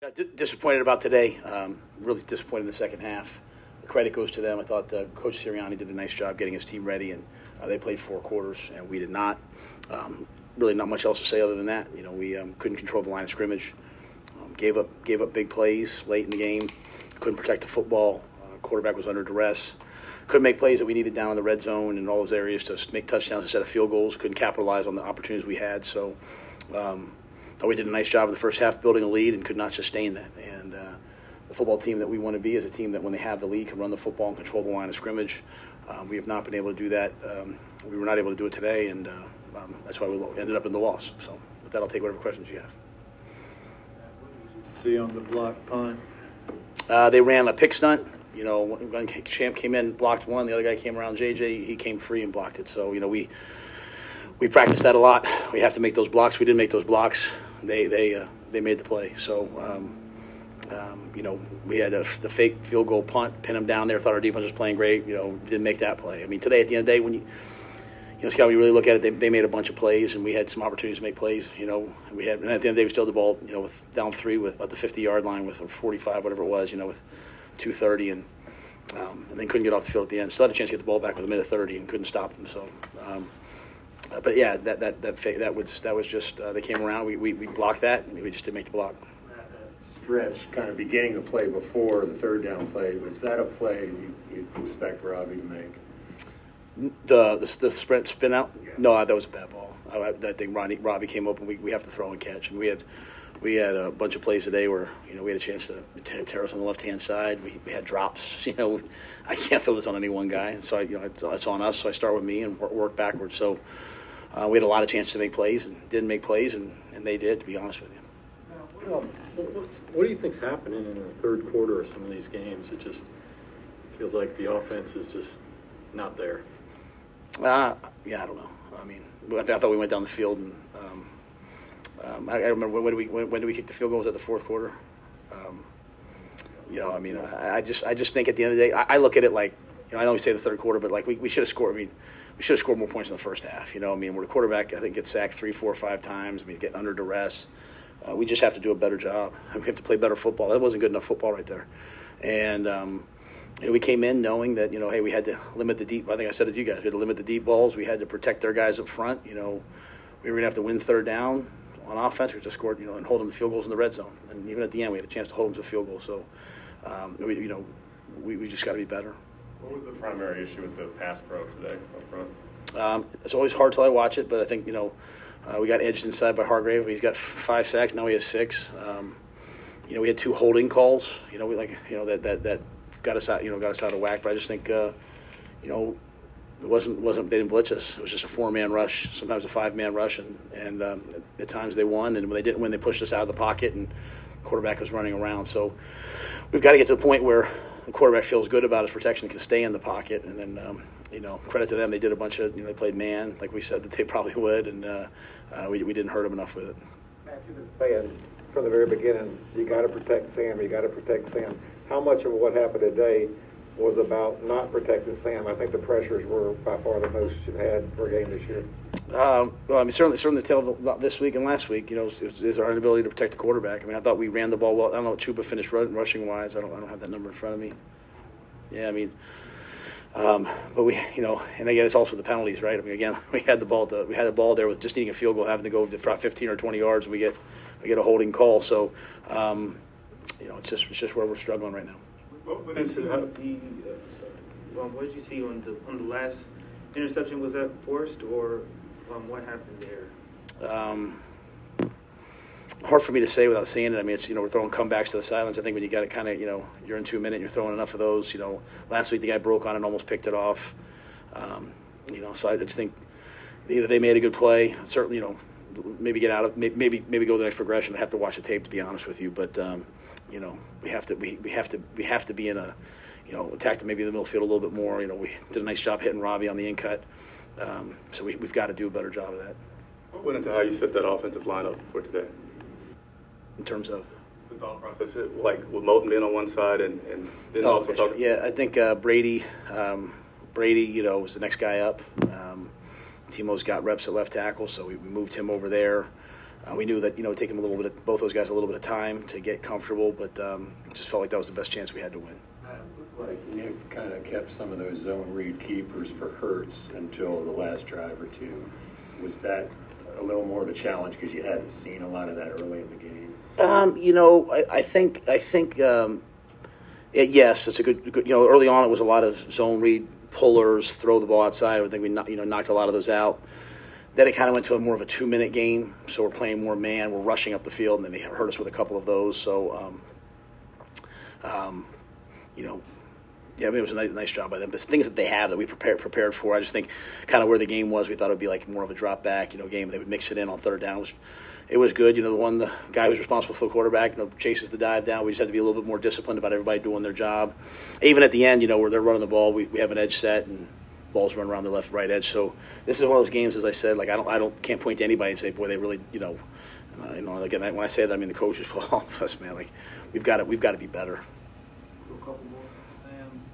Got d- disappointed about today. Um, really disappointed in the second half. Credit goes to them. I thought uh, Coach Sirianni did a nice job getting his team ready, and uh, they played four quarters, and we did not. Um, really, not much else to say other than that. You know, we um, couldn't control the line of scrimmage. Um, gave up gave up big plays late in the game. Couldn't protect the football. Uh, quarterback was under duress. Couldn't make plays that we needed down in the red zone and all those areas to make touchdowns instead of field goals. Couldn't capitalize on the opportunities we had. So. Thought we did a nice job in the first half building a lead and could not sustain that. And uh, the football team that we want to be is a team that, when they have the lead, can run the football and control the line of scrimmage. Um, we have not been able to do that. Um, we were not able to do it today, and uh, um, that's why we ended up in the loss. So, with that, I'll take whatever questions you have. See on the block punt. Uh, they ran a pick stunt. You know, one champ came in, blocked one. The other guy came around. JJ, he came free and blocked it. So, you know, we we practice that a lot. We have to make those blocks. We didn't make those blocks they they uh, they made the play. So. Um, um, you know, we had a, the fake field goal punt, pin them down there. Thought our defense was playing great. You know, didn't make that play. I mean, today at the end of the day, when you you know, Scott, when you really look at it, they, they made a bunch of plays, and we had some opportunities to make plays. You know, we had, and at the end of the day, we still had the ball, you know, with down three with at the 50 yard line with 45, whatever it was, you know, with 230, and um, and then couldn't get off the field at the end. Still had a chance to get the ball back with a minute 30 and couldn't stop them. So. Um, uh, but yeah, that that that that was that was just uh, they came around. We, we, we blocked that. And we just didn't make the block. Stretch, kind of beginning the play before the third down play. Was that a play you, you expect Robbie to make? The the, the sprint spin out? No, that was a bad ball. I, I think Ronnie, Robbie came up and we, we have to throw and catch. And we had we had a bunch of plays today where you know we had a chance to tear us on the left hand side. We, we had drops. You know, I can't throw this on any one guy, so I, you know it's, it's on us. So I start with me and work, work backwards. So uh, we had a lot of chances to make plays and didn't make plays, and, and they did, to be honest with you. Well, what do you think's happening in the third quarter of some of these games? It just feels like the offense is just not there. Uh, yeah, I don't know. I mean, I, th- I thought we went down the field, and um, um, I, I, remember when, did we when, when, did we kick the field goals at the fourth quarter? Um, you know, I mean, I, I, just I just think at the end of the day, I, look at it like you know I know we say the third quarter, but like we, we should have scored. I mean should have scored more points in the first half. You know, I mean, we're the quarterback. I think gets sacked three, four, five times. I mean, getting under duress. Uh, we just have to do a better job. We have to play better football. That wasn't good enough football right there. And um, you know, we came in knowing that you know, hey, we had to limit the deep. I think I said it to you guys. We had to limit the deep balls. We had to protect their guys up front. You know, we were to have to win third down on offense. We just scored, you know, and hold them to field goals in the red zone. And even at the end, we had a chance to hold them to field goals. So, um, we, you know, we, we just got to be better. What was the primary issue with the pass pro today up front? Um, it's always hard till I watch it, but I think you know uh, we got edged inside by Hargrave. He's got five sacks now. He has six. Um, you know, we had two holding calls. You know, we like you know that that that got us out. You know, got us out of whack. But I just think uh, you know it wasn't wasn't they didn't blitz us. It was just a four man rush, sometimes a five man rush, and and um, at times they won. And when they didn't win, they pushed us out of the pocket, and quarterback was running around. So we've got to get to the point where the quarterback feels good about his protection, can stay in the pocket, and then um, you know, credit to them. They did a bunch of, you know, they played man, like we said that they probably would, and uh, uh, we, we didn't hurt them enough with it. Matt, you've been saying from the very beginning, you got to protect Sam, you got to protect Sam. How much of what happened today was about not protecting Sam? I think the pressures were by far the most you've had for a game this year. Um, well, I mean, certainly, certainly, tell about this week and last week. You know, is, is, our inability to protect the quarterback. I mean, I thought we ran the ball well. I don't know what Chuba finished rushing wise. I don't, I don't have that number in front of me. Yeah, I mean, um, but we, you know, and again, it's also the penalties, right? I mean, again, we had the ball, to, we had the ball there with just needing a field goal, having to go to 15 or 20 yards, and we get, we get a holding call. So, um, you know, it's just, it's just where we're struggling right now. What, did you, uh, the, what did you see on the on the last interception? Was that forced, or um, what happened there? Um, hard for me to say without seeing it. I mean, it's you know we're throwing comebacks to the silence. I think when you got it kind of you know you're in two minute, you're throwing enough of those. You know, last week the guy broke on it, almost picked it off. Um, you know, so I just think either they made a good play, certainly you know maybe get out of maybe maybe go to the next progression. I have to watch the tape to be honest with you, but um, you know we have to we, we have to we have to be in a you know attack the maybe the middle field a little bit more. You know we did a nice job hitting Robbie on the in cut, um, so we, we've got to do a better job of that. What went into how you set that offensive lineup for today? in terms of the thought process, like with Moton being on one side and, and then oh, also talking. Yeah, I think uh, Brady, um, Brady, you know, was the next guy up. Um, Timo's got reps at left tackle, so we, we moved him over there. Uh, we knew that you know take them a little bit, of, both those guys a little bit of time to get comfortable, but um, just felt like that was the best chance we had to win. Like Nick kind of kept some of those zone read keepers for Hurts until the last drive or two. Was that a little more of a challenge because you hadn't seen a lot of that early in the game? Um, you know, I, I think I think um, it, yes, it's a good, good. You know, early on it was a lot of zone read pullers, throw the ball outside. I think we you know knocked a lot of those out. Then it kind of went to a more of a two minute game, so we're playing more man. We're rushing up the field, and then they hurt us with a couple of those. So, um, um, you know, yeah, I mean, it was a nice, nice job by them. But things that they have that we prepared prepared for, I just think kind of where the game was, we thought it would be like more of a drop back, you know, game. They would mix it in on third down. It was, it was good. You know, the one the guy who's responsible for the quarterback, you know, chases the dive down. We just have to be a little bit more disciplined about everybody doing their job. Even at the end, you know, where they're running the ball, we, we have an edge set and balls run around the left right edge. So this is one of those games, as I said, like I don't I don't can't point to anybody and say, boy, they really, you know. Uh, you know, again, when I say that, I mean the coaches, well, all of us, man. Like, we've got to, we've got to be better.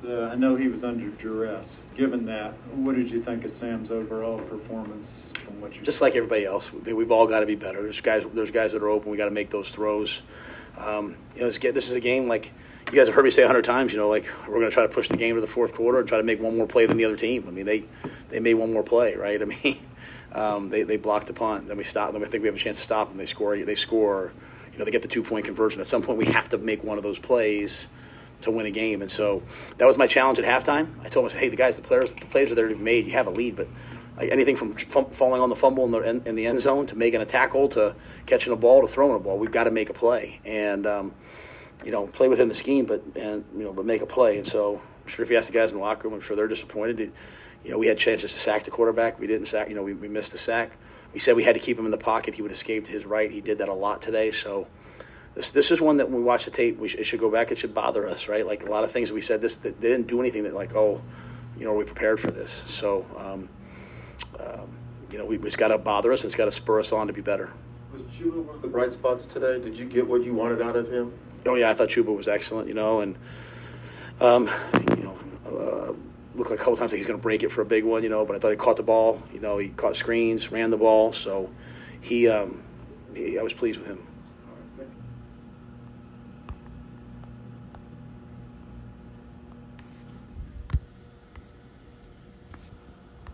Uh, I know he was under duress. Given that, what did you think of Sam's overall performance from what you just like everybody else, we- we've all got to be better. There's guys, there's guys that are open. We got to make those throws. Um, you know, this, this is a game like you guys have heard me say a hundred times. You know, like we're going to try to push the game to the fourth quarter and try to make one more play than the other team. I mean, they they made one more play, right? I mean, um, they they blocked the punt, then we stop them. I think we have a chance to stop them. They score. They score. You know, they get the two point conversion. At some point, we have to make one of those plays to win a game. And so that was my challenge at halftime. I told them, hey, the guys, the players, the plays are there to be made. You have a lead, but anything from falling on the fumble in the, in, in the end zone to making a tackle to catching a ball to throwing a ball, we've got to make a play. And um, you know, play within the scheme, but and you know, but make a play. And so I'm sure if you ask the guys in the locker room, I'm sure they're disappointed. You know, we had chances to sack the quarterback. We didn't sack. You know, we, we missed the sack. We said we had to keep him in the pocket. He would escape to his right. He did that a lot today. So this this is one that when we watch the tape, we sh- it should go back. It should bother us, right? Like a lot of things we said, this that they didn't do anything that like, oh, you know, are we prepared for this? So, um, um, you know, we, it's got to bother us and it's got to spur us on to be better. Was Chuba one of the bright spots today? Did you get what you wanted out of him? Oh yeah, I thought Chuba was excellent, you know, and um, you know, uh, looked like a couple times like he's going to break it for a big one, you know. But I thought he caught the ball, you know, he caught screens, ran the ball, so he, um, he I was pleased with him.